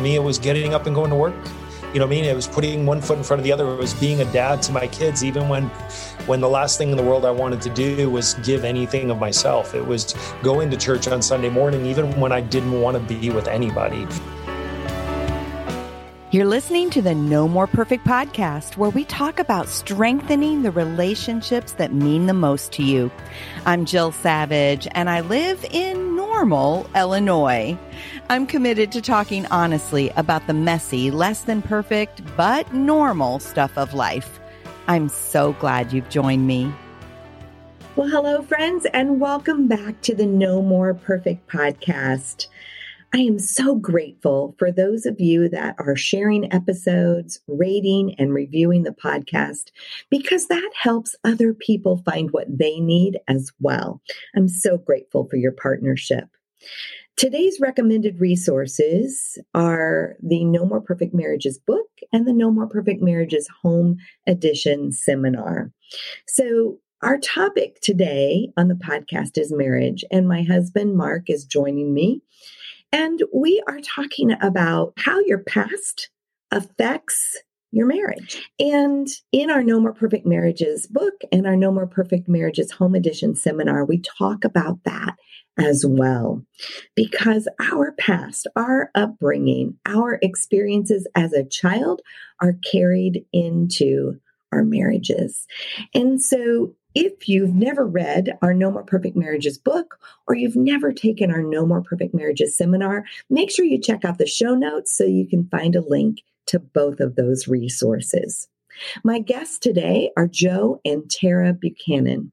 Me, it was getting up and going to work. You know what I mean? It was putting one foot in front of the other. It was being a dad to my kids, even when when the last thing in the world I wanted to do was give anything of myself. It was going to church on Sunday morning, even when I didn't want to be with anybody. You're listening to the No More Perfect podcast, where we talk about strengthening the relationships that mean the most to you. I'm Jill Savage, and I live in Normal, Illinois. I'm committed to talking honestly about the messy, less than perfect, but normal stuff of life. I'm so glad you've joined me. Well, hello, friends, and welcome back to the No More Perfect podcast. I am so grateful for those of you that are sharing episodes, rating, and reviewing the podcast because that helps other people find what they need as well. I'm so grateful for your partnership. Today's recommended resources are the No More Perfect Marriages book and the No More Perfect Marriages Home Edition seminar. So, our topic today on the podcast is marriage, and my husband Mark is joining me. And we are talking about how your past affects your marriage. And in our No More Perfect Marriages book and our No More Perfect Marriages Home Edition seminar, we talk about that as well. Because our past, our upbringing, our experiences as a child are carried into our marriages. And so if you've never read our No More Perfect Marriages book or you've never taken our No More Perfect Marriages seminar, make sure you check out the show notes so you can find a link to both of those resources. My guests today are Joe and Tara Buchanan.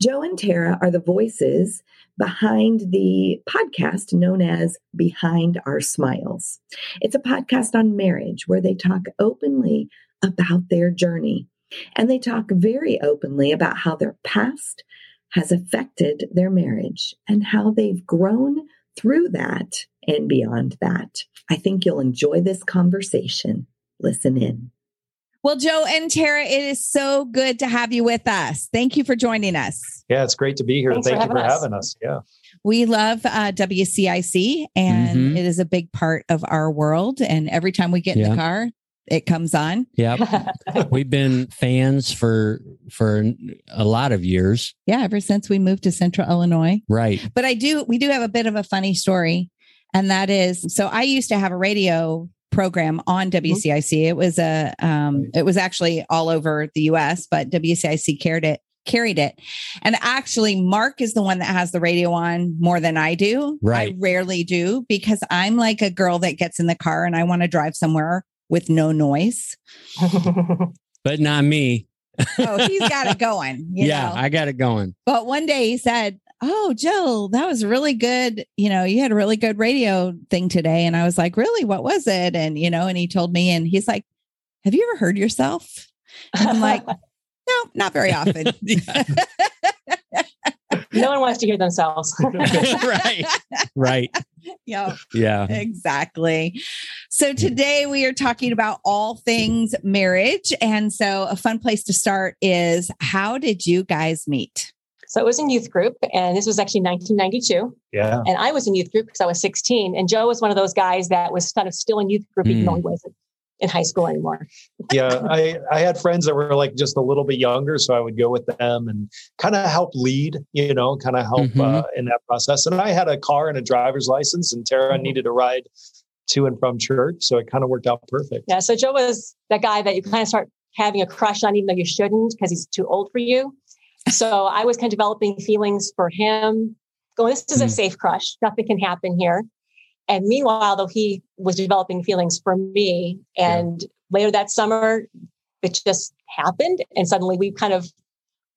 Joe and Tara are the voices behind the podcast known as Behind Our Smiles. It's a podcast on marriage where they talk openly about their journey and they talk very openly about how their past has affected their marriage and how they've grown through that and beyond that. I think you'll enjoy this conversation. Listen in. Well, Joe and Tara, it is so good to have you with us. Thank you for joining us. Yeah, it's great to be here. Thanks Thank for you for having us. having us. Yeah. We love uh, WCIC, and Mhm. it is a big part of our world. And every time we get in the car, it comes on. Yep. We've been fans for for a lot of years. Yeah, ever since we moved to Central Illinois. Right. But I do, we do have a bit of a funny story. And that is, so I used to have a radio program on WCIC. It was a, um, it was actually all over the US, but WCIC carried it, carried it. And actually, Mark is the one that has the radio on more than I do. Right. I rarely do because I'm like a girl that gets in the car and I want to drive somewhere with no noise. But not me. Oh, he's got it going. You yeah, know? I got it going. But one day he said, Oh, Jill, that was really good. You know, you had a really good radio thing today. And I was like, Really? What was it? And, you know, and he told me, and he's like, Have you ever heard yourself? And I'm like, No, not very often. No one wants to hear themselves. right. Right. yeah, Yeah. exactly. So today we are talking about all things marriage. And so a fun place to start is how did you guys meet? So it was in youth group, and this was actually 1992. Yeah. And I was in youth group because I was 16. And Joe was one of those guys that was kind of still in youth group, even though he wasn't in high school anymore. yeah. I, I had friends that were like just a little bit younger. So I would go with them and kind of help lead, you know, kind of help Mhm. uh, in that process. And I had a car and a driver's license, and Tara Mhm. needed a ride to and from church. So it kind of worked out perfect. Yeah. So Joe was that guy that you kind of start having a crush on, even though you shouldn't because he's too old for you. So I was kind of developing feelings for him. Going, this is a Mm. safe crush. Nothing can happen here. And meanwhile, though, he was developing feelings for me. And later that summer, it just happened. And suddenly we kind of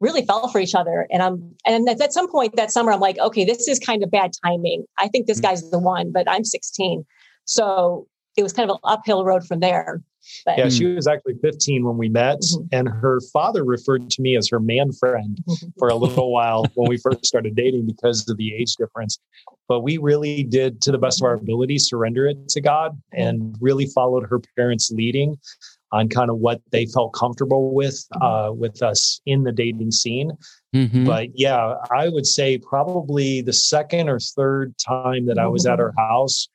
really fell for each other. And I'm, and at, at some point that summer, I'm like, okay, this is kind of bad timing. I think this Mm. guy's the one, but I'm 16. So it was kind of an uphill road from there. But Yeah, she was actually 15 when we met, Mhm. and her father referred to me as her man friend for a little while when we first started dating because of the age difference. But we really did, to the best of our ability, surrender it to God and really followed her parents' leading on kind of what they felt comfortable with uh, with us in the dating scene. Mhm. But yeah, I would say probably the second or third time that I was at her house,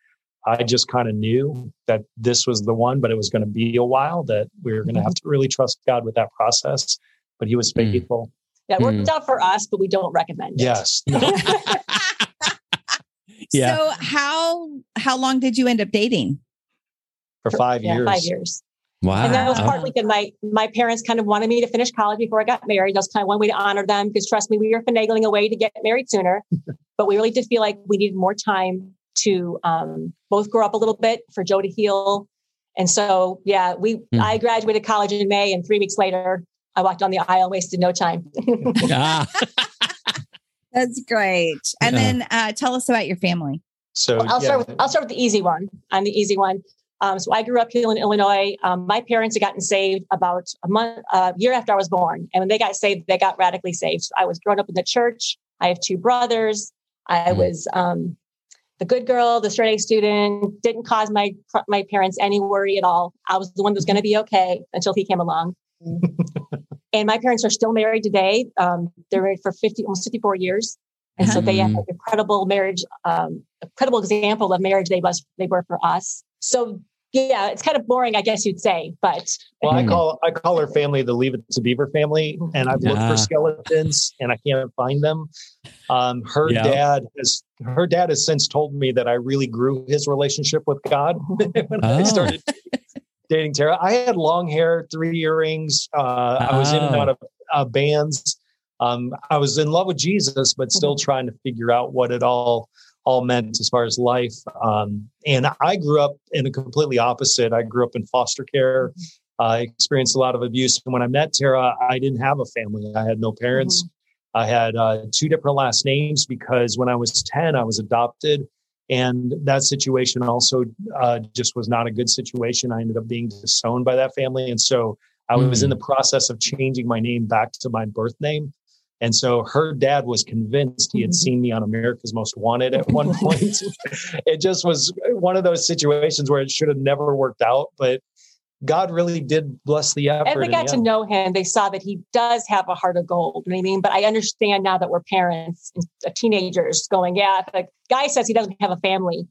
I just kind of knew that this was the one, but it was going to be a while that we were going to have to really trust God with that process. But He was Mm. faithful. that worked out for us, but we don't recommend it. Yes. Yeah. So how how long did you end up dating? For five yeah, years. Five years. wow. And that was Oh. partly because my my parents kind of wanted me to finish college before I got married. That was kind of one way to honor them because trust me, we were finagling a way to get married sooner. but we really did feel like we needed more time to um, both grow up a little bit for Joe to heal. And so, yeah, we Hmm. I graduated college in May, and three weeks later, I walked on the aisle, wasted no time. Ah. That's great. And Yeah. then uh, tell us about your family. So I'll yeah. start with I'll start with the easy one. I'm the easy one. Um, so I grew up here in Illinois. Um, my parents had gotten saved about a month, a year after I was born, and when they got saved, they got radically saved. So I was growing up in the church. I have two brothers. I Mhm. was um, the good girl, the straight A student. Didn't cause my my parents any worry at all. I was the one that was going to be okay until he came along. and my parents are still married today. Um, they're married for fifty, almost fifty-four years. And so they have Mhm. an incredible marriage, um, incredible example of marriage they was they were for us. So yeah, it's kind of boring, I guess you'd say, but Well, I Mhm. call I call her family the Leave It to Beaver family, and I've looked Ah. for skeletons and I can't find them. Um, her Yeah. dad has her dad has since told me that I really grew his relationship with God when I Oh. started dating Tara. I had long hair, three earrings. Uh, I was in and Oh. out of uh, bands. Um, I was in love with Jesus, but still trying to figure out what it all all meant as far as life. Um, and I grew up in a completely opposite. I grew up in foster care. I experienced a lot of abuse. And when I met Tara, I didn't have a family. I had no parents. I had uh, two different last names because when I was 10, I was adopted. And that situation also uh, just was not a good situation. I ended up being disowned by that family. And so I was in the process of changing my name back to my birth name. And so her dad was convinced he had seen me on America's Most Wanted at one point. it just was one of those situations where it should have never worked out. But God really did bless the effort. as they got the to end. know him, they saw that he does have a heart of gold. You know I mean? But I understand now that we're parents and teenagers going, yeah, if a guy says he doesn't have a family,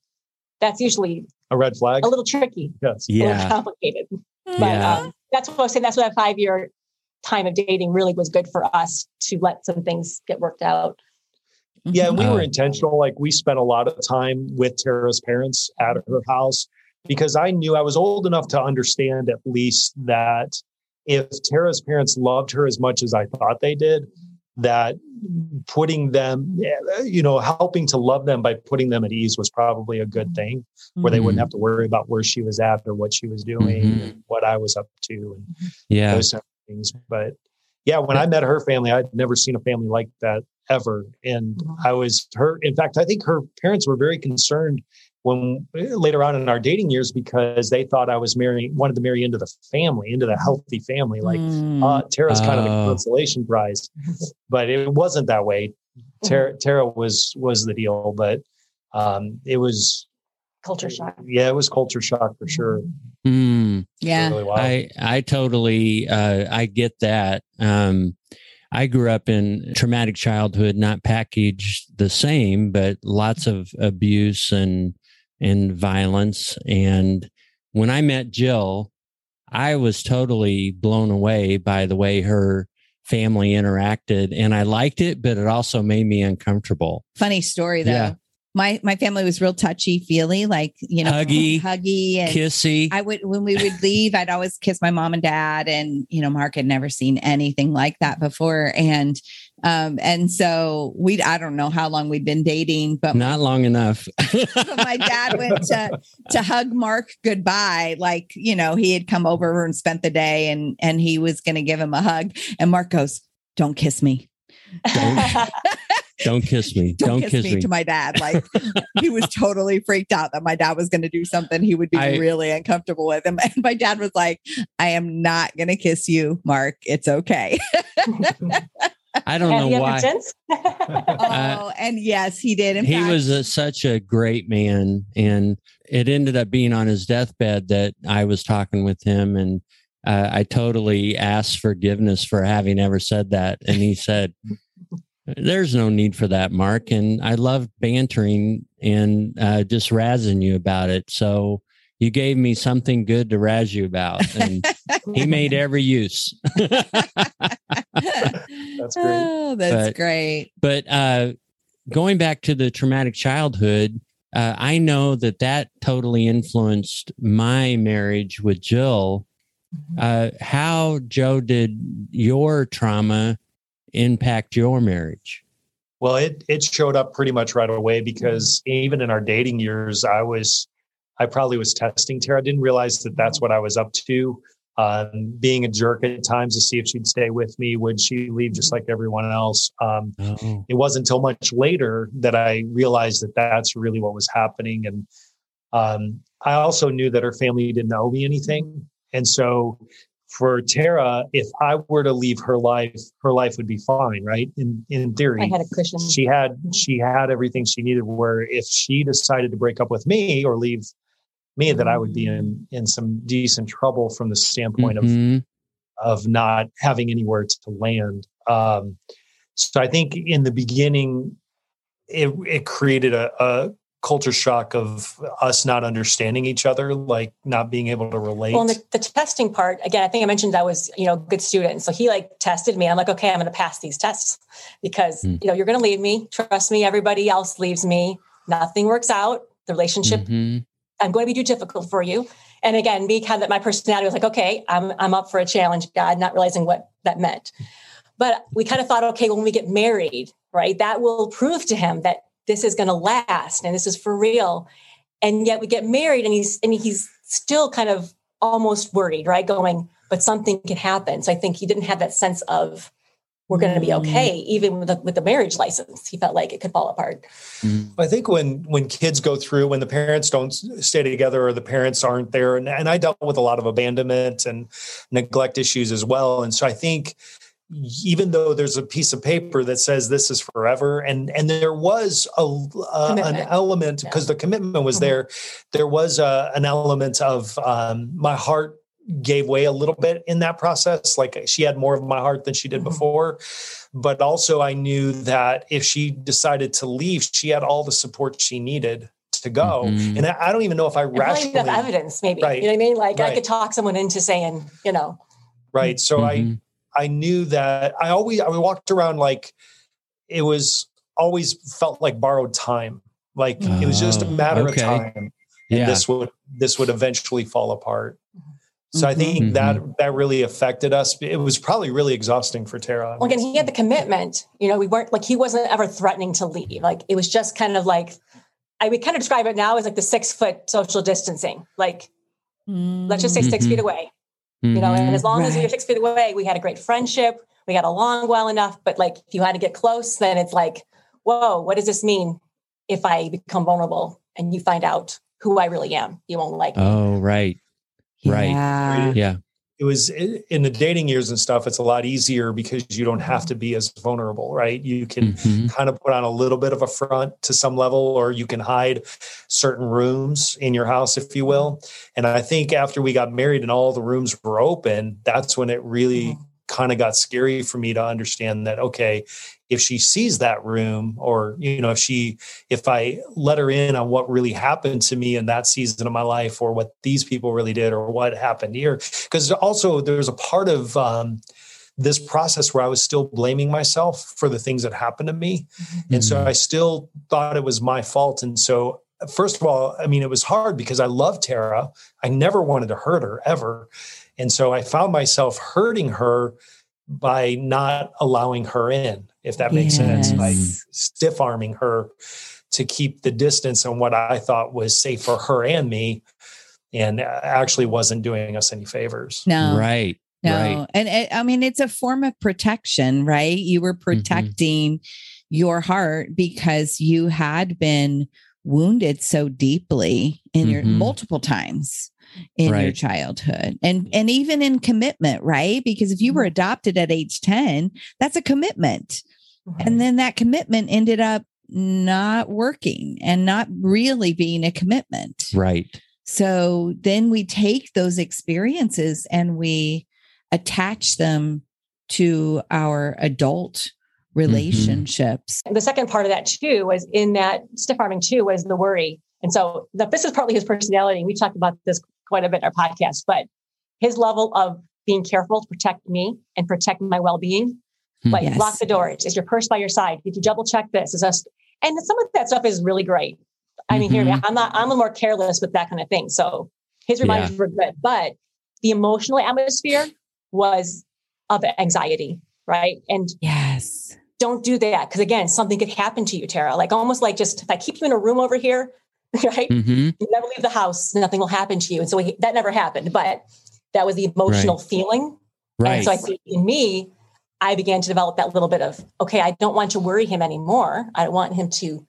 that's usually a red flag. a little tricky, Yes. a little Yeah. complicated. But Yeah. um, that's what I was saying. That's what that five year time of dating really was good for us to let some things get worked out. Yeah, we were intentional. Like we spent a lot of time with Tara's parents at her house because I knew I was old enough to understand at least that if Tara's parents loved her as much as I thought they did, that putting them, eh, you know, helping to love them by putting them at ease was probably a good thing where they wouldn't Mhm. have to worry about where she was at or what she was doing Mhm. and what I was up to and Yeah. those type of things. But yeah, when I met her family, I'd never seen a family like that ever. And I was her, in fact, I think her parents were very concerned when later on in our dating years because they thought I was marrying, wanted to marry into the family, into the healthy family. Like Mm. uh, Tara's kind of the Oh. consolation prize, but it wasn't that way. Tara, Tara was was the deal, but um, it was Culture shock. Yeah, it was culture shock for sure. Mm. yeah. Really. I I totally uh, I get that. Um, I grew up in traumatic childhood, not packaged the same, but lots of abuse and and violence. And when I met Jill, I was totally blown away by the way her family interacted, and I liked it, but it also made me uncomfortable. Funny story though. Yeah. My my family was real touchy feely, like you know, huggy, huggy, and kissy. I would when we would leave, I'd always kiss my mom and dad, and you know, Mark had never seen anything like that before, and um, and so we I don't know how long we'd been dating, but not long enough. my dad went to to hug Mark goodbye, like you know, he had come over and spent the day, and and he was going to give him a hug, and Mark goes, "Don't kiss me." Don't, don't kiss me. don't, Don't, kiss, kiss, me, me. to my dad. Like he was totally freaked out that my dad was going to do something he would be I- really uncomfortable with. And, and my dad was like, I am not going to kiss you, Mark. It's okay. I don't Have you know why. oh, and yes, he did. In he fact, was a, such a great man and it ended up being on his deathbed that i was talking with him and uh, i totally asked forgiveness for having ever said that and he said there's no need for that mark and i love bantering and uh, just razzing you about it so you gave me something good to razz you about and he made every use That's great. Oh, that's But- great. but uh, going back to the traumatic childhood, uh, I know that that totally influenced my marriage with Jill. Uh, how, Joe, did your trauma impact your marriage? Well, it it showed up pretty much right away because even in our dating years, I was, I probably was testing Tara. I didn't realize that that's what I was up to. Um, being a jerk at times to see if she'd stay with me. Would she leave just like everyone else? Um, Oh, it wasn't until much later that I realized that that's really what was happening. And um, I also knew that her family didn't owe me anything. And so for Tara, if I were to leave her life, her life would be fine, right? In in theory I had a cushion. she had she had everything she needed where if she decided to break up with me or leave me that i would be in in some decent trouble from the standpoint mhm. of of not having anywhere to land um so i think in the beginning it it created a, a culture shock of us not understanding each other like not being able to relate Well, and the, the testing part, again, I think I mentioned I was, you know, good student. So he like tested me. I'm like, okay, I'm going to pass these tests because, Hmm. you know, you're going to leave me. Trust me. Everybody else leaves me. Nothing works out. The relationship, Mhm. I'm going to be too difficult for you. And again, me kind of my personality was like, okay, I'm, I'm up for a challenge, God, not realizing what that meant. But we kind of thought, okay, when we get married, right, that will prove to him that this is going to last and this is for real. And yet we get married and he's and he's still kind of almost worried, right? Going, but something can happen. So I think he didn't have that sense of we're going to be okay, even with the, with the marriage license. He felt like it could fall apart. Mhm. I think when when kids go through when the parents don't stay together or the parents aren't there, and, and I dealt with a lot of abandonment and neglect issues as well, and so I think even though there's a piece of paper that says this is forever, and and there was a, a an Commitment. element Yeah. because the commitment was Mhm. there, there was a, an element of um, my heart gave way a little bit in that process. Like she had more of my heart than she did Mhm. before but also I knew that if she decided to leave, she had all the support she needed to go. Mhm. And I I don't even know if I And probably enough evidence, maybe. Right. You know what I mean? Like I could talk someone into saying, you know, right. So Mhm. I I knew that I always I walked around like it was always felt like borrowed time. Like it was just a Oh, matter okay. of time. And yeah. this would this would eventually fall apart. So I think that that really affected us. It was probably really exhausting for Tara. well, again, he had the commitment. You know, we weren't like he wasn't ever threatening to leave. Like it was just kind of like I would kind of describe it now as like the six foot social distancing. Like let's just say 6 Mhm. feet away. You know, and as mm-hmm. long as we were Right. six feet away, we had a great friendship. We got along well enough. But like if you had to get close, then it's like, whoa, what does this mean if I become vulnerable and you find out who I really am? You won't like me. oh, right. Right. Yeah. Yeah. It was in the dating years and stuff it's a lot easier because you don't have to be as vulnerable right? You can Mhm. kind of put on a little bit of a front to some level or you can hide certain rooms in your house if you will. And i think after we got married and all the rooms were open that's when it really kind of got scary for me to understand that okay if she sees that room or you know if she if i let her in on what really happened to me in that season of my life or what these people really did or what happened here because also there's a part of um, this process where I was still blaming myself for the things that happened to me. Mm-hmm. And so I still thought it was my fault. And so, first of all, I mean, it was hard because I love Tara. I never wanted to hurt her ever. And so I found myself hurting her by not allowing her in, if that makes yes. sense, by stiff arming her to keep the distance on what I thought was safe for her and me and actually wasn't doing us any favors. No. Right. No. Right. And it, I mean, it's a form of protection, right? You were mm-hmm. protecting mm-hmm. your heart because you had been wounded so deeply in mm-hmm. your multiple times in right. your childhood and and even in commitment right because if you were mm-hmm. adopted at age 10 that's a commitment mm-hmm. and then that commitment ended up not working and not really being a commitment right so then we take those experiences and we attach them to our adult mm-hmm. relationships. Mm-hmm. The second part of that too was in that stiff arming too was the worry. And so that this is partly his personality. We talked about this quite a bit in our podcast, but his level of being careful to protect me and protect my well-being. Mm-hmm. Like yes. lock the doors. Is your purse by your side? Did you double check this? Is us and some of that stuff is really great. I mean, mm-hmm. here I'm not I'm a more careless with that kind of thing. So his reminders yeah. were good, but the emotional atmosphere was of anxiety, right? And yes, don't do that because again, something could happen to you, Tara. Like almost like just if I keep you in a room over here, right? Mm-hmm. You never leave the house, nothing will happen to you. And so we, that never happened, but that was the emotional right. feeling. Right. And so I think in me, I began to develop that little bit of okay, I don't want to worry him anymore. I don't want him to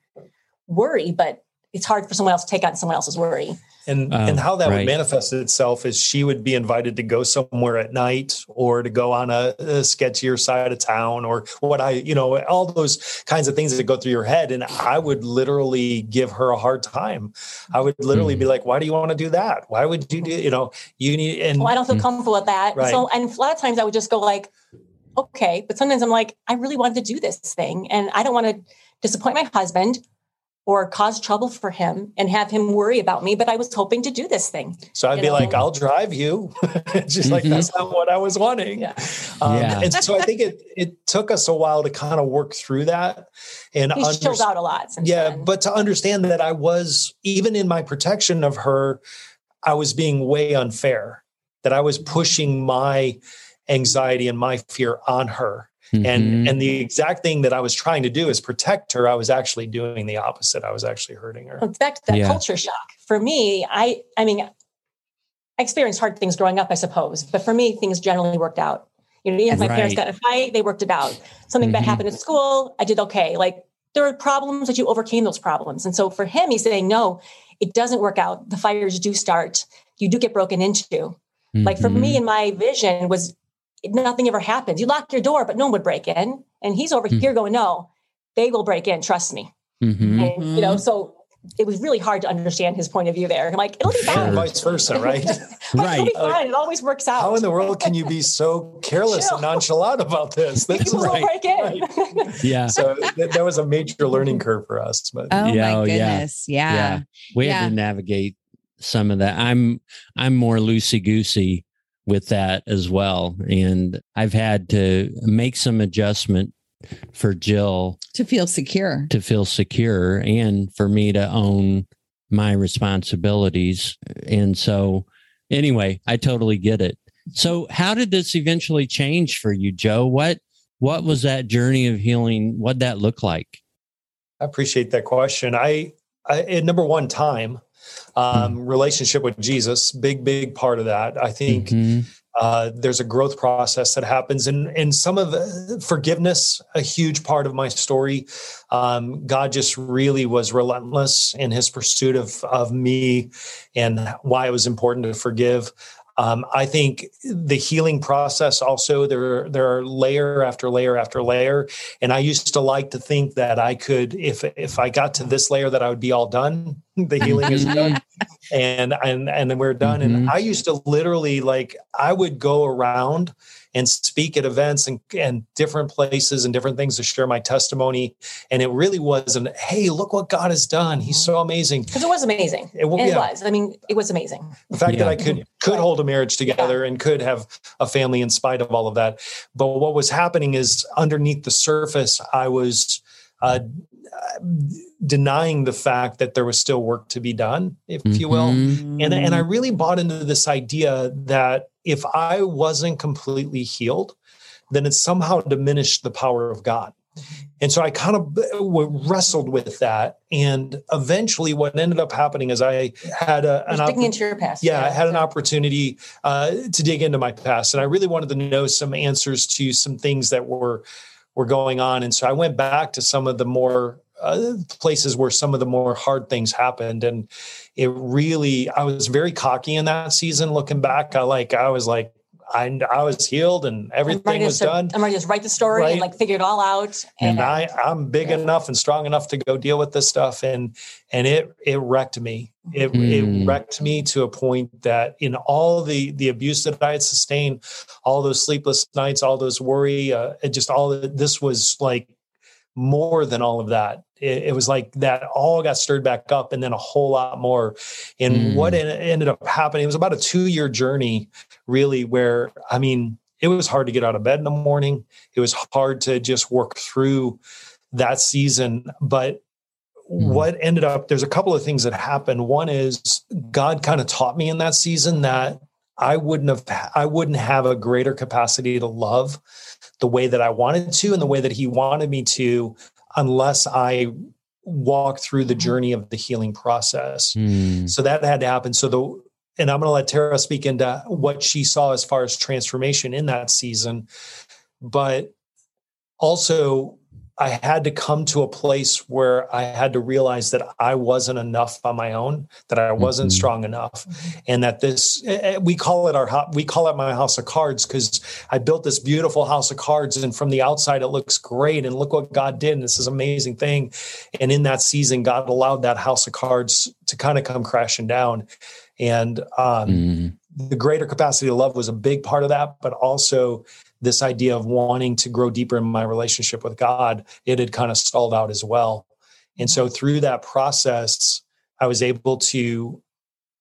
worry, but it's hard for someone else to take on someone else's worry. And um, and how that right. would manifest itself is she would be invited to go somewhere at night or to go on a, a, sketchier side of town or what I, you know, all those kinds of things that go through your head. And I would literally give her a hard time. I would literally mm. be like, why do you want to do that? Why would you do, you know, you need, and well, I don't feel mm. comfortable with that. Right. So, and a lot of times I would just go like, okay, but sometimes I'm like, I really wanted to do this thing and I don't want to disappoint my husband or cause trouble for him and have him worry about me. But I was hoping to do this thing. So I'd be know? like, I'll drive you. Just like, mm-hmm. that's not what I was wanting. Yeah. Um, yeah. And so I think it, it took us a while to kind of work through that. And He's under- chilled out a lot. yeah. Then. But to understand that I was, even in my protection of her, I was being way unfair, that I was pushing my anxiety and my fear on her Mm-hmm. And and the exact thing that I was trying to do is protect her. I was actually doing the opposite. I was actually hurting her. Well, back to that yeah. culture shock. For me, I I mean, I experienced hard things growing up, I suppose, but for me, things generally worked out. You know, even if my right. parents got in a fight, they worked it out. Something mm-hmm. bad happened at school, I did okay. Like there were problems that you overcame those problems. And so for him, he's saying, no, it doesn't work out. The fires do start. You do get broken into. Mm-hmm. Like for me, and mm-hmm. my vision was nothing ever happens. You lock your door, but no one would break in. And he's over mm-hmm. here going, no, they will break in. Trust me. Mm-hmm. And, you know, so it was really hard to understand his point of view there. I'm like, it'll be fine. vice versa, right? right. It'll be fine. It always works out. How in the world can you be so careless and nonchalant about this? People right. break in. Right. yeah. So th- that was a major learning curve for us. But oh yeah, my goodness. Yeah. yeah. yeah. We yeah. had to navigate some of that. I'm I'm more loosey goosey with that as well. And I've had to make some adjustment for Jill to feel secure, to feel secure, and for me to own my responsibilities. And so, anyway, I totally get it. So, how did this eventually change for you, Joe? What what was that journey of healing? What that look like? I appreciate that question. I, I number one, time um, relationship with Jesus, big, big part of that. I think mm-hmm. uh, there's a growth process that happens, and and some of the forgiveness, a huge part of my story. Um, God just really was relentless in His pursuit of of me, and why it was important to forgive. Um, I think the healing process also there there are layer after layer after layer, and I used to like to think that I could if if I got to this layer that I would be all done. the healing is done and and and then we're done Mhm. and i used to literally like i would go around and speak at events and, and different places and different things to share my testimony and it really wasn't hey look what god has done he's so amazing Because it was amazing. It wa- it yeah. was. I mean, it was amazing. the fact that I could could Right. hold a marriage together and could have a family in spite of all of that. But what was happening is underneath the surface, I was uh, denying the fact that there was still work to be done, if you will. Mhm. And and I really bought into this idea that if I wasn't completely healed, then it somehow diminished the power of God. And so I kind of wrestled with that. And eventually, what ended up happening is I had a, an digging opp- into your past. yeah, I had an opportunity uh, to dig into my past, and I really wanted to know some answers to some things that were were going on. And so I went back to some of the more uh, places where some of the more hard things happened, and it really I was very cocky in that season. Looking back, I like I was like I I was healed and everything ready to was start- done. I'm ready to just write the story Right. and like figure it all out. and I I'm big Yeah. enough and strong enough to go deal with this stuff and and it it wrecked me it Mm. it wrecked me to a point that in all the the abuse that I had sustained all those sleepless nights all those worry uh, it just all this was like more than all of that it, it was like that all got stirred back up and then a whole lot more. And Mm. what en- ended up happening it was about a 2 year journey really where I mean it was hard to get out of bed in the morning. It was hard to just work through that season. But what ended up there's a couple of things that happened. One is god kind of taught me in that season that i wouldn't have i wouldn't have a greater capacity to love the way that i wanted to and the way that he wanted me to unless i walk through the journey of the healing process Mm. so that had to happen. So the and I'm going to let Tara speak into what she saw as far as transformation in that season, but also I had to come to a place where I had to realize that I wasn't enough on my own, that I wasn't Mhm. strong enough, and that this eh, eh, we call it our we call it my house of cards because I built this beautiful house of cards, and from the outside it looks great, and look what God did, and this is an amazing thing, and in that season God allowed that house of cards to kind of come crashing down, and um, Mm. the greater capacity to love was a big part of that, but also this idea of wanting to grow deeper in my relationship with God, it had kind of stalled out as well. And so mm-hmm. through that process, I was able to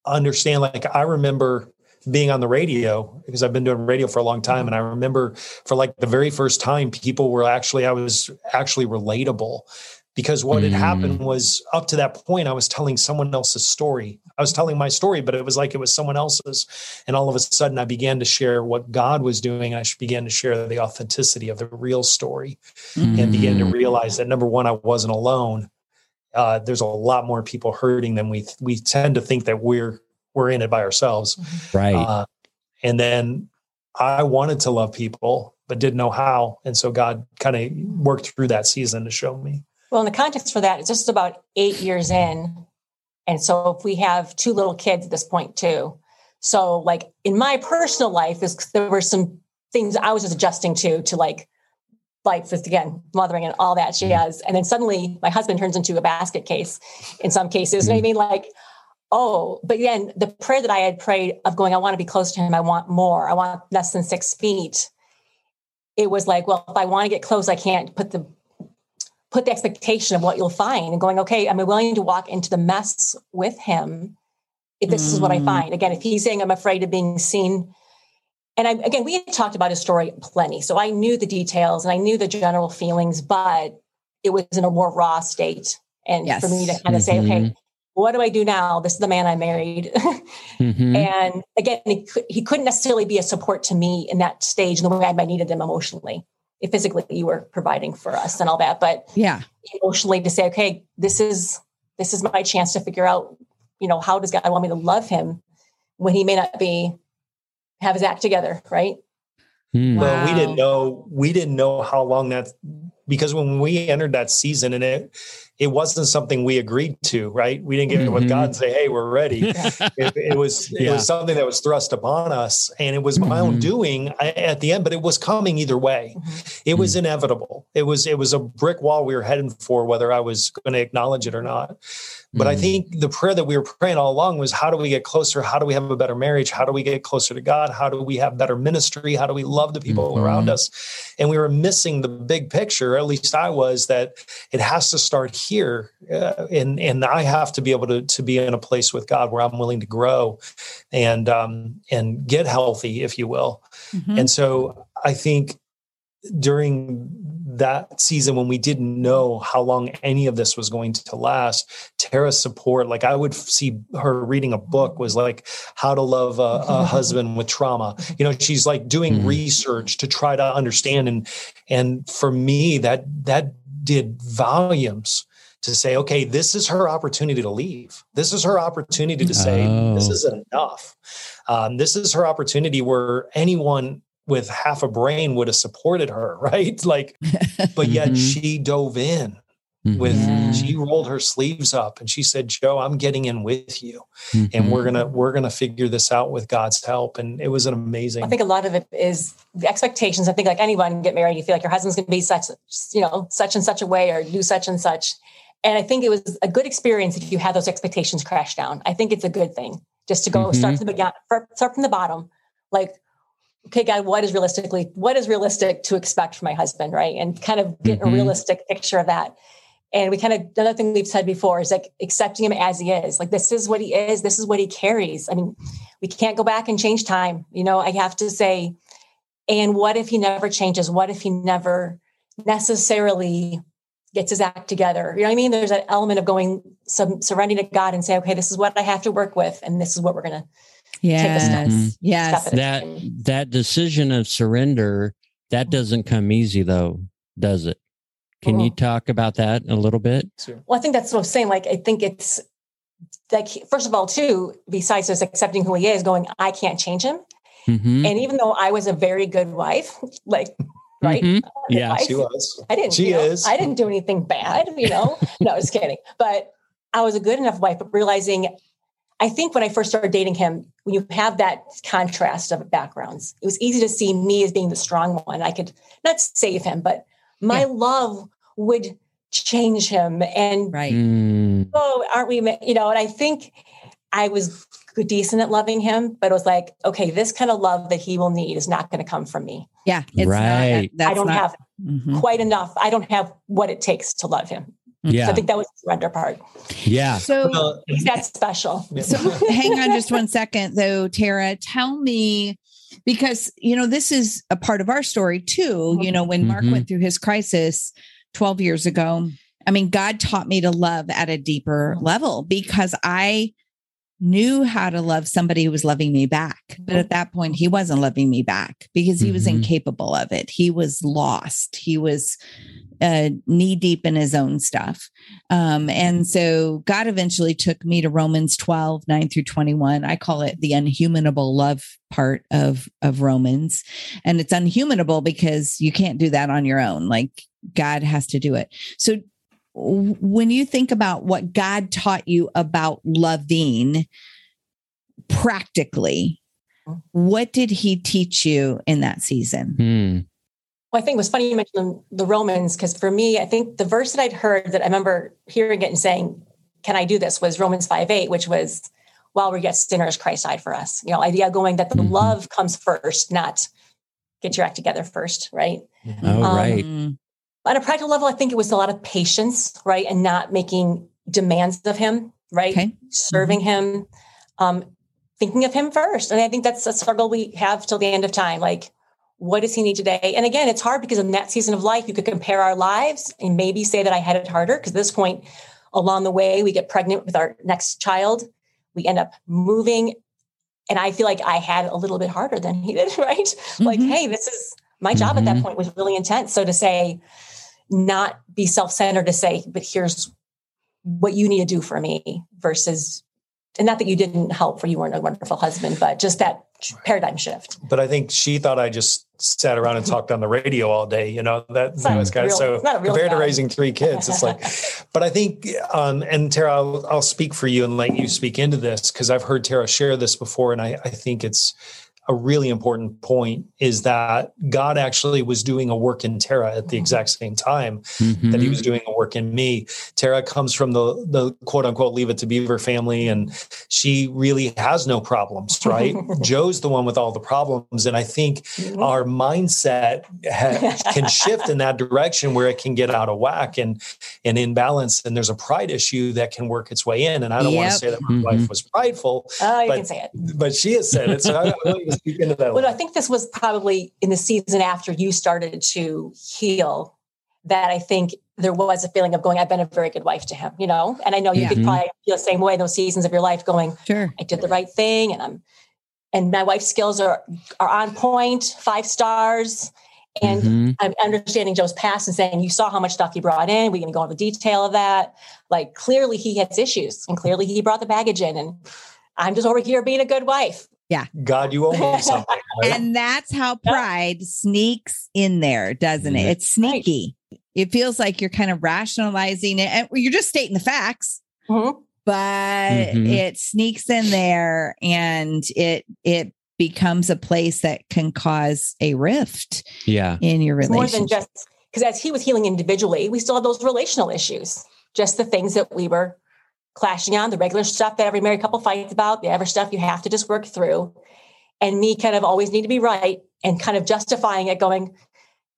understand, like, I remember being on the radio because I've been doing radio for a long time. And mm-hmm. I remember for like the very first time, people were actually, I was actually relatable because what had Mm. happened was up to that point, I was telling someone else's story. I was telling my story, but it was like it was someone else's. And all of a sudden, I began to share what God was doing. I began to share the authenticity of the real story and began to Mm. realize that number one, I wasn't alone. Uh, there's a lot more people hurting than we we tend to think that we're we're in it by ourselves. Right. Uh, and then I wanted to love people, but didn't know how. And so God kind of worked through that season to show me. Well, in the context for that, it's just about eight years in. And so if we have two little kids at this point too. So like in my personal life is there were some things I was just adjusting to, to like like with again, mothering and all that she mm-hmm. has. And then suddenly my husband turns into a basket case in some cases. What I mm-hmm. mean? Like, oh, but again, the prayer that I had prayed of going, I want to be close to him. I want more. I want less than six feet. It was like, well, if I want to get close, I can't put the put the expectation of what you'll find and going, okay, I'm willing to walk into the mess with him if this is what I Mm. find. Again, if he's saying I'm afraid of being seen. And I, again, we had talked about his story plenty. So I knew the details and I knew the general feelings, but it was in a more raw state. And Yes. for me to kind of say, okay, Mhm. what do I do now? This is the man I married. Mhm. and again, he, he couldn't necessarily be a support to me in that stage in the way I needed him emotionally. If physically you were providing for us and all that, but Yeah. emotionally to say, okay, this is this is my chance to figure out, you know, how does God want me to love him when he may not be have his act together, right? Mm. Well, we didn't know we didn't know how long that because when we entered that season and it it wasn't something we agreed to, right? We didn't get mm-hmm. with God and say, "Hey, we're ready." it, it, was it yeah. was something that was thrust upon us, and it was my mm-hmm. own doing at the end, but it was coming either way. It was mm-hmm. inevitable. It was it was a brick wall we were heading for, whether I was going to acknowledge it or not. But mm. I think the prayer that we were praying all along was how do we get closer? How do we have a better marriage? How do we get closer to God? How do we have better ministry? How do we love the people mm-hmm. around us? And we were missing the big picture, at least I was, that it has to start here. Uh, and, and I have to be able to, to be in a place with God where I'm willing to grow and, um, and get healthy, if you will. Mm-hmm. And so I think during that season when we didn't know how long any of this was going to last tara's support like i would see her reading a book was like how to love a, a husband with trauma you know she's like doing mm-hmm. research to try to understand and and for me that that did volumes to say okay this is her opportunity to leave this is her opportunity to say oh. this is enough um, this is her opportunity where anyone with half a brain would have supported her, right? Like, but yet mm-hmm. she dove in with yeah. she rolled her sleeves up and she said joe i'm getting in with you mm-hmm. and we're gonna we're gonna figure this out with god's help and it was an amazing i think a lot of it is the expectations i think like anyone get married you feel like your husband's gonna be such you know such and such a way or do such and such and i think it was a good experience if you had those expectations crash down i think it's a good thing just to go mm-hmm. start from the start from the bottom like okay, God, what is realistically, what is realistic to expect from my husband, right? And kind of get mm-hmm. a realistic picture of that. And we kind of, another thing we've said before is like accepting him as he is. Like, this is what he is. This is what he carries. I mean, we can't go back and change time. You know, I have to say, and what if he never changes? What if he never necessarily gets his act together? You know what I mean? There's that element of going, some surrendering to God and say, okay, this is what I have to work with. And this is what we're going to Yes. Mm-hmm. Yes. That that decision of surrender that mm-hmm. doesn't come easy though, does it? Can you talk about that a little bit? Well, I think that's what I'm saying. Like, I think it's like, first of all, too, besides just accepting who he is, going, I can't change him. Mm-hmm. And even though I was a very good wife, like, right? Mm-hmm. Yeah, wife, she was. I didn't. She know, is. I didn't do anything bad, you know. no, I was kidding. But I was a good enough wife, but realizing I think when I first started dating him, when you have that contrast of backgrounds, it was easy to see me as being the strong one. I could not save him, but my yeah. love would change him. And right. Mm. oh, aren't we? You know, and I think I was good decent at loving him, but it was like, okay, this kind of love that he will need is not going to come from me. Yeah, right. Not, I don't not, have mm-hmm. quite enough. I don't have what it takes to love him. Yeah. So I think that was the surrender part. Yeah. So that's special. So hang on just one second though, Tara. Tell me because you know this is a part of our story too. You know, when Mark mm-hmm. went through his crisis 12 years ago, I mean, God taught me to love at a deeper level because I knew how to love somebody who was loving me back. But at that point, he wasn't loving me back because he mm-hmm. was incapable of it. He was lost. He was uh, knee deep in his own stuff. Um, and so God eventually took me to Romans 12, 9 through 21. I call it the unhumanable love part of, of Romans. And it's unhumanable because you can't do that on your own. Like God has to do it. So when you think about what God taught you about loving practically, what did he teach you in that season? Well, I think it was funny you mentioned the Romans because for me, I think the verse that I'd heard that I remember hearing it and saying, "Can I do this?" was Romans five eight, which was, "While we're yet sinners, Christ died for us." You know, idea going that the mm-hmm. love comes first, not get your act together first, right? Mm-hmm. Oh, um, right. On a practical level, I think it was a lot of patience, right, and not making demands of him, right, okay. serving mm-hmm. him, um, thinking of him first, and I think that's a struggle we have till the end of time, like what does he need today? And again, it's hard because in that season of life, you could compare our lives and maybe say that I had it harder because at this point along the way, we get pregnant with our next child. We end up moving. And I feel like I had a little bit harder than he did, right? Mm-hmm. Like, hey, this is my job mm-hmm. at that mm-hmm. point was really intense. So to say, not be self centered, to say, but here's what you need to do for me versus, and not that you didn't help for you weren't a wonderful husband, but just that paradigm shift. But I think she thought I just sat around and talked on the radio all day. You know that, It's not that was kind real- so it's not a compared to raising three kids. It's like, but I think, um, and Tara, I'll, I'll speak for you and let you speak into this because I've heard Tara share this before, and I, I think it's a really important point is that God actually was doing a work in Tara at the exact same time Mhm. that he was doing a work in me. Tara comes from the the quote unquote leave it to Beaver family, and she really has no problems, right? Joe's the one with all the problems, and I think Mhm. our mindset ha- can shift in that direction where it can get out of whack and and imbalance, and there's a pride issue that can work its way in. And I don't want to say that my Mhm. wife was prideful, Oh, you but- can say it. but she has said it. So I, you to that. Well, I think this was probably in the season after you started to heal that I think there was a feeling of going, I've been a very good wife to him, you know? And I know you Yeah. could probably feel the same way in those seasons of your life going, Sure. I did the right thing and I'm and my wife's skills are are on point, five stars. And Mhm. I'm understanding Joe's past and saying, you saw how much stuff he brought in. We're going to go into detail of that. Like clearly he has issues and clearly he brought the baggage in. And I'm just over here being a good wife. God, you owe me something. right? And that's how Yeah. pride sneaks in there, doesn't it? Mhm. It's sneaky. It feels like you're kind of rationalizing it and you're just stating the facts, Mhm. but Mhm. it sneaks in there and it it becomes a place that can cause a rift Yeah. in your It's more relationship. than just because as he was healing individually, we still had those relational issues, just the things that we were clashing on, the regular stuff that every married couple fights about, the ever stuff you have to just work through. And me kind of always need to be right and kind of justifying it, going,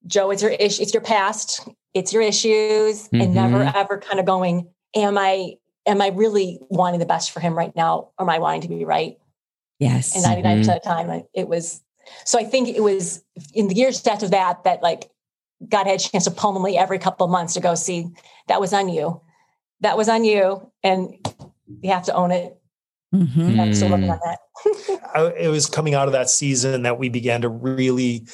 Joe, it's your issue, it's your past, it's your issues, and mm-hmm. never ever kind of going, Am I am I really wanting the best for him right now? Or am I wanting to be right? yes. and 99% of mm-hmm. the time it was so i think it was in the years after that that like god had a chance to pull me every couple of months to go see that was on you that was on you and you have to own it Mhm. i'm still working Mm. on that I- it was coming out of that season that we began to really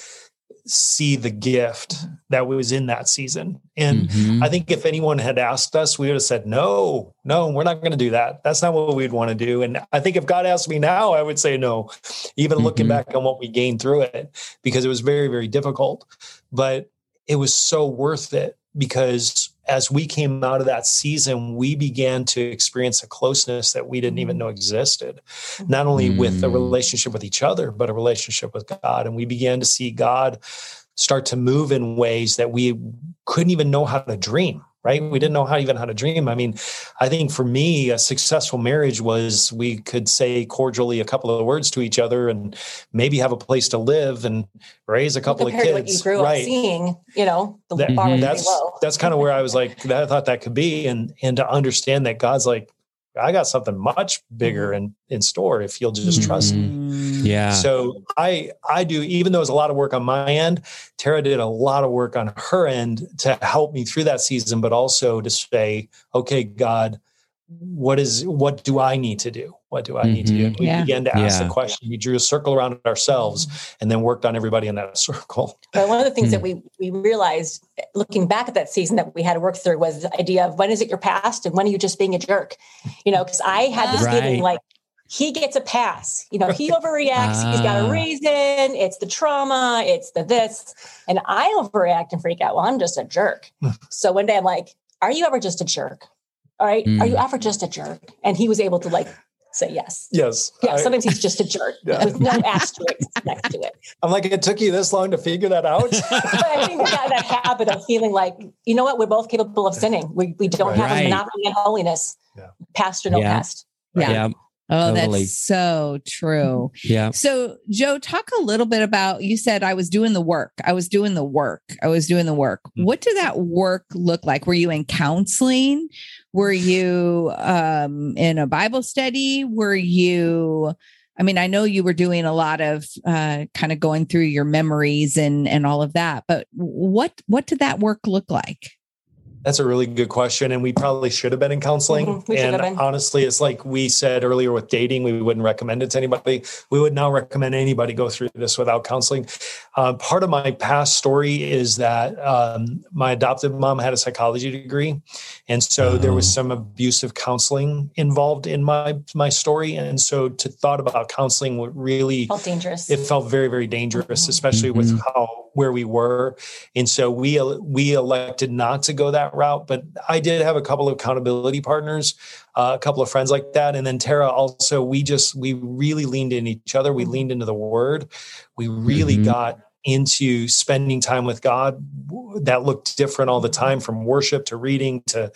see the gift that was in that season. And Mhm. I think if anyone had asked us, we would have said, no, no, we're not going to do that. That's not what we'd want to do. And I think if God asked me now, I would say no, even looking Mhm. back on what we gained through it, because it was very, very difficult. But it was so worth it because as we came out of that season, we began to experience a closeness that we didn't even know existed, not only with a Mm. relationship with each other, but a relationship with God. And we began to see God start to move in ways that we couldn't even know how to dream right? We didn't know how even how to dream. I mean i think for me a successful marriage was we could say cordially a couple of words to each other and maybe have a place to live and raise a couple of kids to what you grew up right. seeing you know the That- bar pretty that's that's kind of where i was like that i thought that could be. And and to understand that god's like i got something much bigger in in store if you'll just trust me Mm. Yeah. so I I do even though it's a lot of work on my end, Tara did a lot of work on her end to help me through that season, but also to say, okay, God, what is what do I need to do? What do I need to do? And we Yeah. began to ask Yeah. the question. We drew a circle around ourselves and then worked on everybody in that circle. But one of the things Hmm. that we we realized looking back at that season that we had to work through was the idea of when is it your past and when are you just being a jerk? You know, because I had this Right. feeling like he gets a pass. You know, he overreacts. He's got Ah. a reason. It's the trauma. It's the this, and I overreact and freak out. Well, I'm just a jerk. so one day I'm like, "Are you ever just a jerk? All right, are you Mm. ever just a jerk?" And he was able to like say yes. Yes. Yeah, I, sometimes he's just a jerk Yeah. with no asterisk next to it. I'm like, it took you this long to figure that out. But I think we got in that habit of feeling like, you know what, we're both capable of sinning. We, we don't have Right. a monopoly on holiness, Yeah. past or no Yeah. past. Yeah. Yeah. Oh, Totally. that's so true. Yeah. So, Joe, talk a little bit about you said I was doing the work. I was doing the work. I was doing the work. Mm. What did that work look like? Were you in counseling? Were you um, in a Bible study? Were you? I mean, I know you were doing a lot of uh, kind of going through your memories and and all of that. But what what did that work look like? That's a really good question. And we probably should have been in counseling. Mhm, we should and have been. honestly, it's like we said earlier with dating, we wouldn't recommend it to anybody. We would now recommend anybody go through this without counseling. Uh, part of my past story is that um, my adoptive mom had a psychology degree. And so there was Oh. some abusive counseling involved in my my story. And so to thought about counseling would really Felt dangerous. it felt very very dangerous Mhm. especially with Mhm. how where we were and so we we elected not to go that route but i did have a couple of accountability partners uh, a couple of friends like that and then tara also we just we really leaned in each other we Mhm. leaned into the word we really Mhm. got into spending time with God that looked different all the time from worship to reading to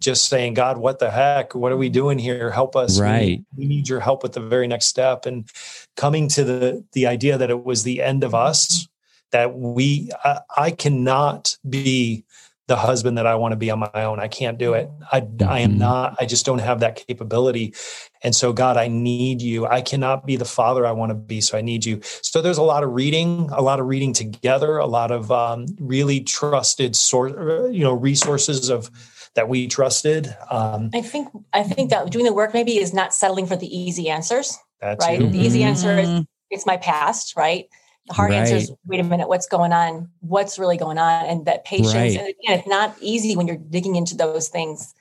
just saying, God, what the heck? What are we doing here? Help us. We Right. need- We need your help with the very next step. And coming to the the idea that it was the end of us, that we I, I cannot be the husband that I want to be on my own. I can't do it. I I am Mhm. not, I just don't have that capability. And so, God, I need you. I cannot be the father I want to be. So I need you. So there's a lot of reading, a lot of reading together, a lot of um, really trusted source, you know, resources of that we trusted. Um, I think I think that doing the work maybe is not settling for the easy answers. that Right. too. The easy answer is Mhm. it's my past, right? The hard answer is wait a minute, what's going on? What's really going on? And that patience. Right. And again, it's not easy when you're digging into those things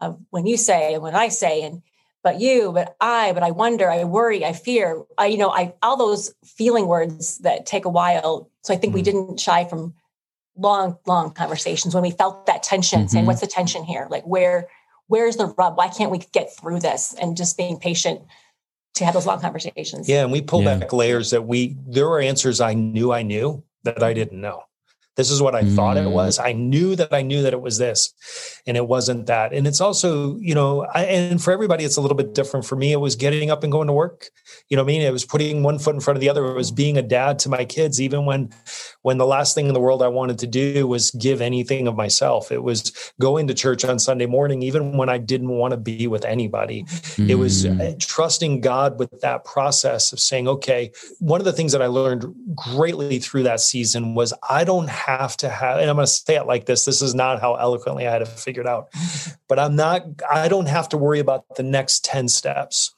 of when you say and when I say and but you, but I, but I wonder, I worry, I fear. I, you know, I all those feeling words that take a while. So I think we Mhm. didn't shy from long, long conversations when we felt that tension, saying, Mhm. what's the tension here? Like where where's the rub? Why can't we get through this? And just being patient to have those long conversations. Yeah, and we pulled Yeah. back layers that we there were answers I knew I knew that I didn't know. This is what I thought it Mm. was. I knew that I knew that it was this, and it wasn't that. And it's also, you know, I, and for everybody, it's a little bit different. For me, it was getting up and going to work. You know, what I mean, it was putting one foot in front of the other. It was being a dad to my kids, even when, when the last thing in the world I wanted to do was give anything of myself. It was going to church on Sunday morning, even when I didn't want to be with anybody. It was Mm. uh, trusting God with that process of saying, okay, one of the things that I learned greatly through that season was I don't have to have, and I'm going to say it like this this is not how eloquently I had it figured out, but I'm not, I don't have to worry about the next 10 steps.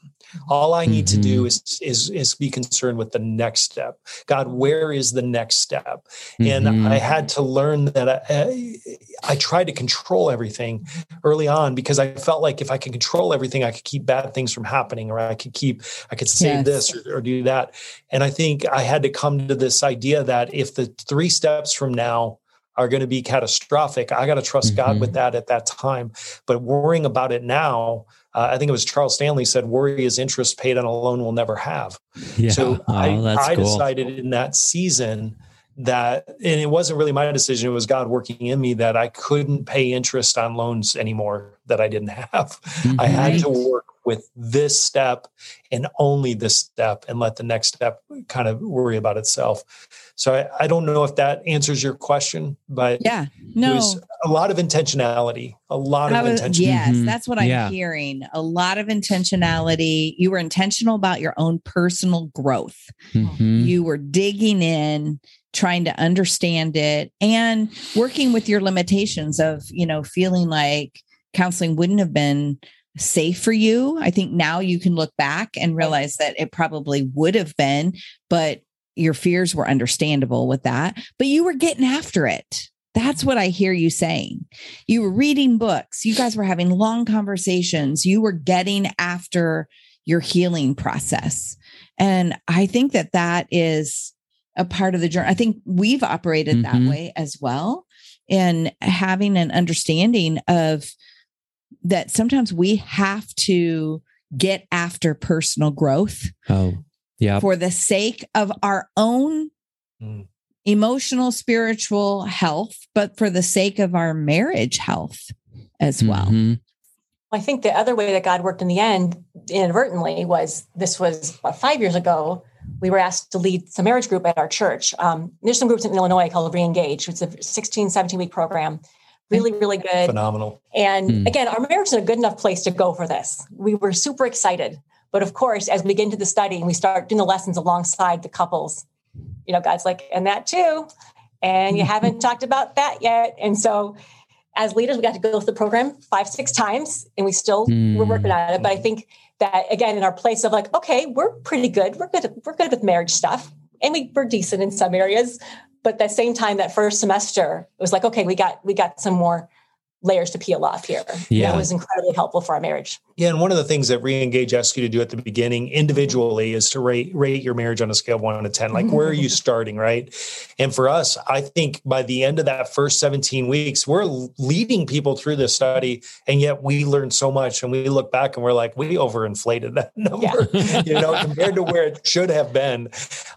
All I need to do is, is is be concerned with the next step. God, where is the next step? And Mhm. I had to learn that I, I tried to control everything early on because I felt like if I could control everything, I could keep bad things from happening, or I could keep, I could save Yes. this or, or do that. And I think I had to come to this idea that if the three steps from now are going to be catastrophic, I got to trust God Mhm. with that at that time. But worrying about it now, uh, I think it was Charles Stanley said, "Worry is interest paid on a loan we'll never have." yeah. So oh, I, I cool. decided in that season that, and it wasn't really my decision, it was God working in me that I couldn't pay interest on loans anymore that I didn't have. I had to work with this step and only this step and let the next step kind of worry about itself. So I, I don't know if that answers your question, but Yeah. it No. was a lot of intentionality, a lot of I was- intention. yes, Mhm. that's what I'm Yeah. hearing. A lot of intentionality. You were intentional about your own personal growth. Mhm. You were digging in, trying to understand it, and working with your limitations of, you know, feeling like counseling wouldn't have been safe for you. I think now you can look back and realize that it probably would have been, but your fears were understandable with that. But you were getting after it. That's what I hear you saying. You were reading books. You guys were having long conversations. You were getting after your healing process. And I think that that is a part of the journey. I think we've operated that Mhm. way as well. in having an understanding of that sometimes we have to get after personal growth Oh, yeah. for the sake of our own Mm. emotional, spiritual health, but for the sake of our marriage health as well. Mhm. I think the other way that God worked in the end inadvertently was this was about five years ago. We were asked to lead some marriage group at our church. Um, there's some groups in Illinois called Reengage. It's a 16, 17 week program. Really, really good. Phenomenal. And Hmm. again, our marriage is a good enough place to go for this. We were super excited. But of course, as we get into the study and we start doing the lessons alongside the couples, you know, God's like, and that too. And you haven't talked about that yet. And so as leaders, we got to go through the program five, six times, and we still mm. we're working on it. But I think that again, in our place of like, okay, we're pretty good. We're good. We're good with marriage stuff, and we, we're decent in some areas. But at the same time, that first semester, it was like, okay, we got we got some more layers to peel off here. Yeah. That was incredibly helpful for our marriage. Yeah. And one of the things that Reengage asks you to do at the beginning individually is to rate rate your marriage on a scale of one to 10. Like where are you starting? Right. And for us, I think by the end of that first 17 weeks, we're leading people through this study. And yet we learned so much. And we look back and we're like, we overinflated that number, yeah. you know, compared to where it should have been.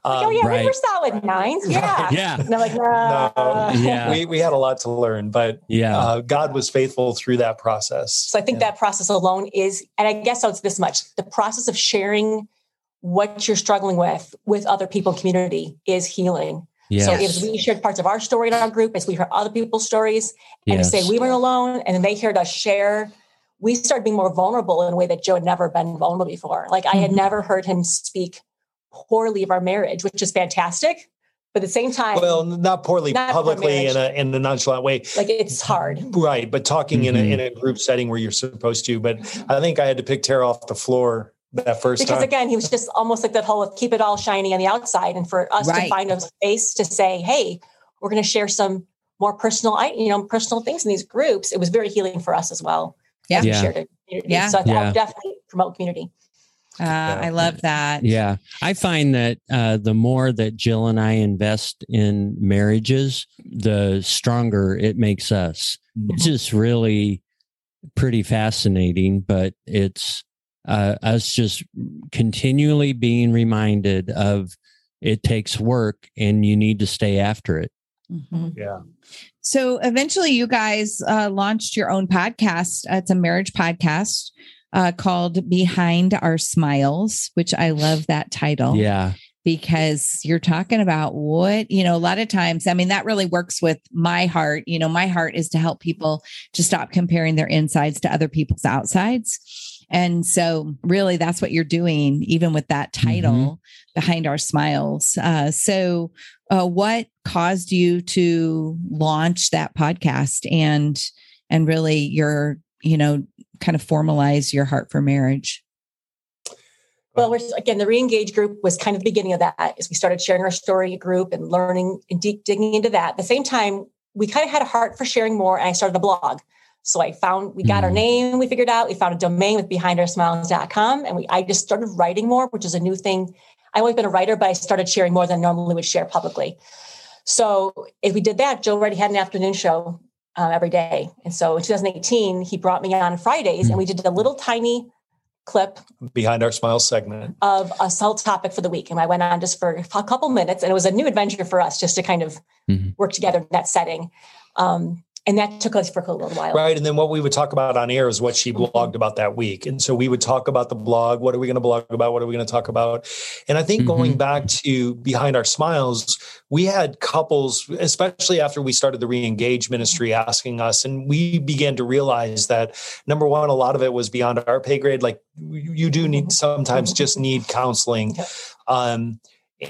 Um, oh, yeah, right. we were solid nines. Yeah. Right. Yeah. No, like, no. yeah. We, we had a lot to learn, but yeah, uh, God was faithful through that process. So I think yeah. that process alone is, and I guess it's this much the process of sharing what you're struggling with with other people in community is healing. Yes. So as we shared parts of our story in our group, as we heard other people's stories, and yes. to say we weren't alone, and then they heard us share, we started being more vulnerable in a way that Joe had never been vulnerable before. Like I had mm-hmm. never heard him speak poorly of our marriage, which is fantastic. But at the same time, well, not poorly not publicly in a in a nonchalant way. Like it's hard, right? But talking mm-hmm. in a in a group setting where you're supposed to. But I think I had to pick Tara off the floor that first because time. again, he was just almost like that whole of keep it all shiny on the outside, and for us right. to find a space to say, hey, we're going to share some more personal, you know, personal things in these groups. It was very healing for us as well. Yeah, yeah. yeah. So I, yeah. I definitely promote community. Uh. I love that. Yeah. I find that uh, the more that Jill and I invest in marriages, the stronger it makes us. Mm-hmm. It's just really pretty fascinating, but it's uh, us just continually being reminded of it takes work and you need to stay after it. Mm-hmm. Yeah. So eventually, you guys uh, launched your own podcast. it's a marriage podcast uh, called Behind Our Smiles, which I love that title. Yeah. Because you're talking about what, you know, a lot of times, I mean, that really works with my heart. You know, my heart is to help people to stop comparing their insides to other people's outsides. And so, really, that's what you're doing, even with that title mm-hmm. behind our smiles. Uh, so, uh, what caused you to launch that podcast and and really your you know kind of formalize your heart for marriage? Well, we're, again, the reengage group was kind of the beginning of that as we started sharing our story group and learning and deep digging into that. At the same time, we kind of had a heart for sharing more, and I started a blog. So I found we got mm. our name, we figured out, we found a domain with behindoursmiles.com, and we I just started writing more, which is a new thing. I've always been a writer, but I started sharing more than I normally would share publicly. So if we did that, Joe already had an afternoon show uh, every day. And so in 2018, he brought me on Fridays mm-hmm. and we did a little tiny clip behind our smile segment of a sole topic for the week. And I went on just for a couple minutes and it was a new adventure for us just to kind of mm-hmm. work together in that setting. Um, and that took us for a little while. Right. And then what we would talk about on air is what she mm-hmm. blogged about that week. And so we would talk about the blog. What are we going to blog about? What are we going to talk about? And I think mm-hmm. going back to behind our smiles, we had couples, especially after we started the re-engage ministry, asking us, and we began to realize that number one, a lot of it was beyond our pay grade. Like you do need mm-hmm. sometimes just need counseling. Um,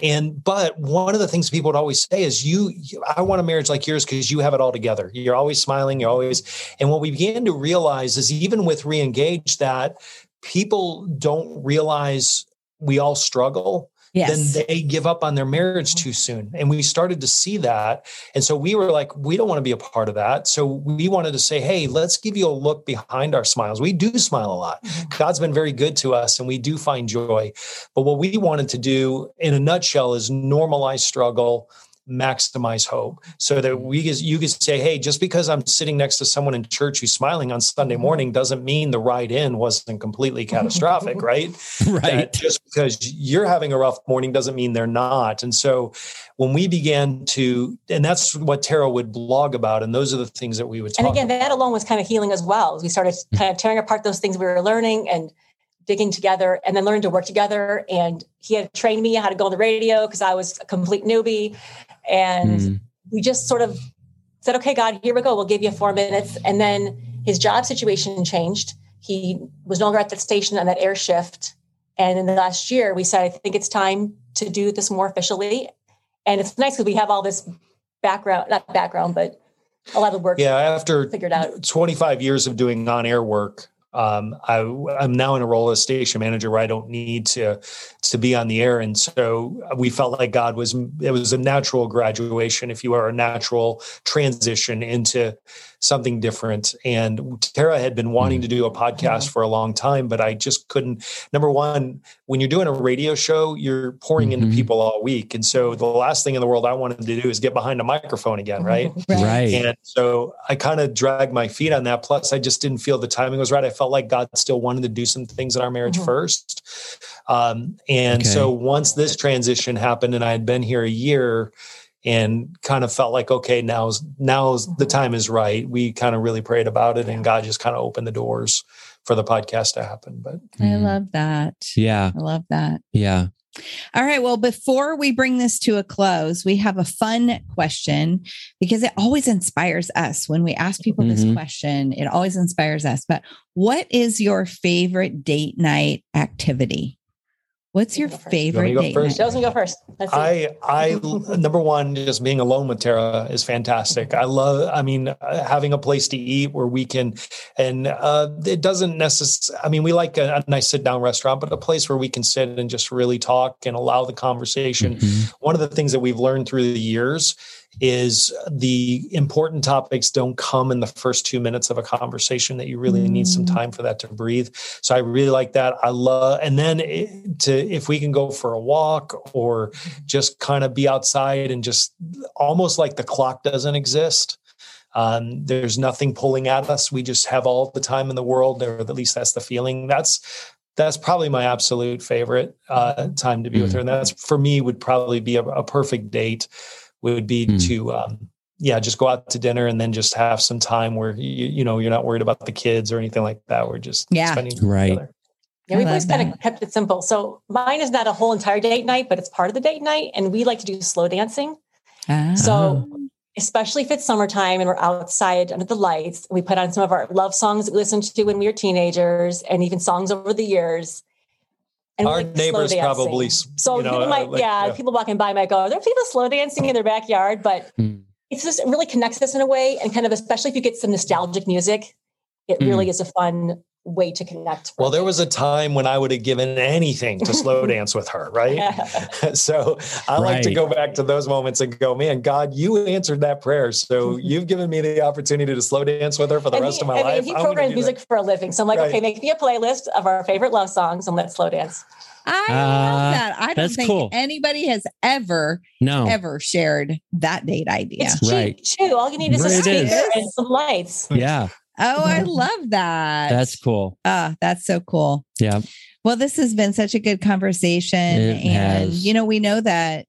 and but one of the things people would always say is you, i want a marriage like yours because you have it all together. You're always smiling you're always and what we began to realize is even with re-engage that people don't realize we all struggle yes. then they give up on their marriage too soon. And we started to see that. And so we were like, we don't want to be a part of that. So we wanted to say, hey, let's give you a look behind our smiles. We do smile a lot. Mm-hmm. God's been very good to us and we do find joy. But what we wanted to do in a nutshell is normalize struggle maximize hope. So that we you could say hey just because i'm sitting next to someone in church who's smiling on sunday mm-hmm. morning doesn't mean the ride in wasn't completely catastrophic right? Right. That just because you're having a rough morning doesn't mean they're not. And so when we began to and that's what tara would blog about and those are the things that we would talk and again about. that alone was kind of healing as well. We started kind of tearing apart those things we were learning and digging together and then learning to work together. And he had trained me how to go on the radio because I was a complete newbie. And mm. we just sort of said, okay, God, here we go. We'll give you four minutes. And then his job situation changed. He was no longer at that station on that air shift. And in the last year, we said, I think it's time to do this more officially. And it's nice because we have all this background, not background, but a lot of work. Yeah, after figured out 25 years of doing on-air work, um, I, am now in a role as station manager where I don't need to to be on the air, and so we felt like God was it was a natural graduation, if you are a natural transition into something different. And Tara had been wanting to do a podcast for a long time, but I just couldn't. Number one, when you're doing a radio show, you're pouring mm-hmm. into people all week. And so the last thing in the world I wanted to do is get behind a microphone again, right? right. And so I kind of dragged my feet on that. Plus, I just didn't feel the timing was right. I felt like God still wanted to do some things in our marriage mm-hmm. first. Um, and okay. so once this transition happened and I had been here a year, and kind of felt like okay now's now's the mm-hmm. time is right we kind of really prayed about it and god just kind of opened the doors for the podcast to happen but i mm. love that yeah i love that yeah all right. Well, before we bring this to a close, we have a fun question because it always inspires us when we ask people mm-hmm. this question. It always inspires us. But what is your favorite date night activity? What's your favorite date first? Night? go first. I, I, number one, just being alone with Tara is fantastic. I love, I mean, uh, having a place to eat where we can, and uh, it doesn't necessarily, I mean, we like a, a, nice sit down restaurant, but a place where we can sit and just really talk and allow the conversation. Mm-hmm. One of the things that we've learned through the years is the important topics don't come in the first two minutes of a conversation that you really mm. need some mm. time for that to breathe so i really like that i love and then it, to if we can go for a walk or just kind of be outside and just almost like the clock doesn't exist um, there's nothing pulling at us we just have all the time in the world or at least that's the feeling that's that's probably my absolute favorite uh, time to be mm. with her and that's for me would probably be a, a perfect date would be mm. to um, yeah just go out to dinner and then just have some time where you, you know you're not worried about the kids or anything like that. We're just yeah. spending right. together. yeah we've always kind of kept it simple. So mine is not a whole entire date night but it's part of the date night and we like to do slow dancing. Ah. so especially if it's summertime and we're outside under the lights we put on some of our love songs that we listened to when we were teenagers and even songs over the years and our like neighbors probably so you know, people might like, yeah, yeah, people walking by might go there are there people slow dancing in their backyard but mm. it's just it really connects us in a way and kind of especially if you get some nostalgic music it mm. really is a fun way to connect. Well, there was a time when I would have given anything to slow dance with her, right? so I right. like to go back to those moments and go, man, God, you answered that prayer. So you've given me the opportunity to slow dance with her for the and rest he, of my I life. Mean, he programs music that. for a living. So I'm like, right. okay, make me a playlist of our favorite love songs and let's slow dance. I uh, love that. I don't think cool. anybody has ever, no. ever shared that date idea. It's cheap right. too. All you need is right a speaker and some lights. Yeah. Oh, I love that. That's cool. Ah, that's so cool. Yeah. Well, this has been such a good conversation. It and, has. you know, we know that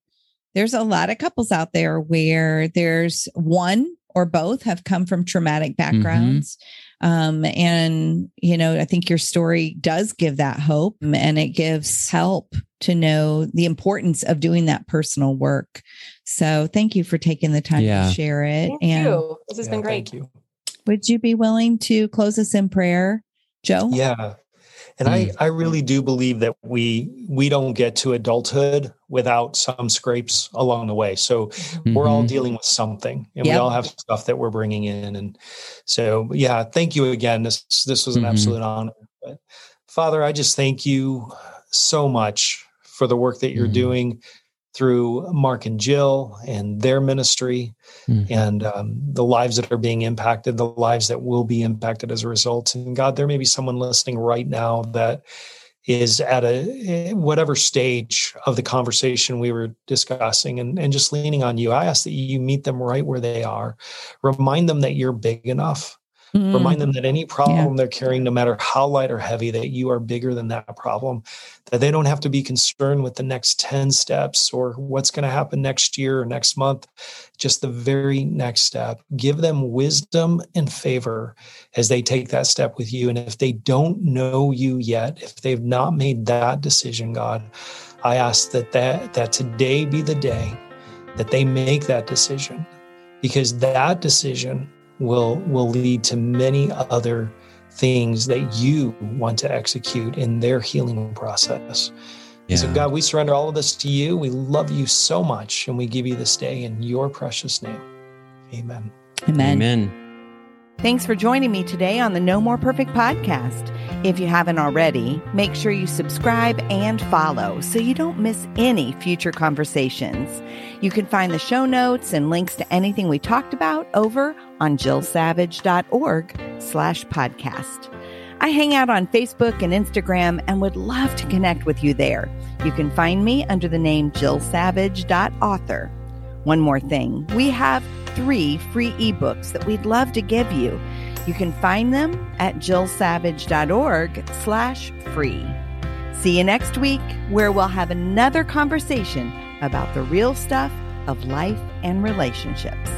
there's a lot of couples out there where there's one or both have come from traumatic mm-hmm. backgrounds. Mm-hmm. Um, and, you know, I think your story does give that hope and it gives help to know the importance of doing that personal work. So thank you for taking the time yeah. to share it. Thank and you. This has yeah, been great. Thank you. Would you be willing to close us in prayer, Joe? Yeah. And I, hmm. I really do believe that we we don't get to adulthood without some scrapes along the way. So mm-hmm. we're all mm-hmm. dealing with something, and yep. we all have stuff that we're bringing in. And so, yeah, thank you again. This this was an mm-hmm. absolute honor. But Father, I just thank you so much for the work that you're mm-hmm. doing through Mark and Jill and their ministry mm-hmm. and um, the lives that are being impacted, the lives that will be impacted as a result. And God, there may be someone listening right now that is at a whatever stage of the conversation we were discussing and, and just leaning on you. I ask that you meet them right where they are. Remind them that you're big enough Mm-hmm. Remind them that any problem yeah. they're carrying, no matter how light or heavy, that you are bigger than that problem, that they don't have to be concerned with the next 10 steps or what's going to happen next year or next month, just the very next step. Give them wisdom and favor as they take that step with you. And if they don't know you yet, if they've not made that decision, God, I ask that that, that today be the day that they make that decision because that decision will will lead to many other things that you want to execute in their healing process. Yeah. So, God, we surrender all of this to you. We love you so much, and we give you this day in your precious name. Amen. Amen. Amen. Thanks for joining me today on the No More Perfect podcast. If you haven't already, make sure you subscribe and follow so you don't miss any future conversations. You can find the show notes and links to anything we talked about over on jillsavage.org slash podcast. I hang out on Facebook and Instagram and would love to connect with you there. You can find me under the name jillsavage.author. One more thing. We have three free ebooks that we'd love to give you. You can find them at jillsavage.org slash free. See you next week where we'll have another conversation about the real stuff of life and relationships.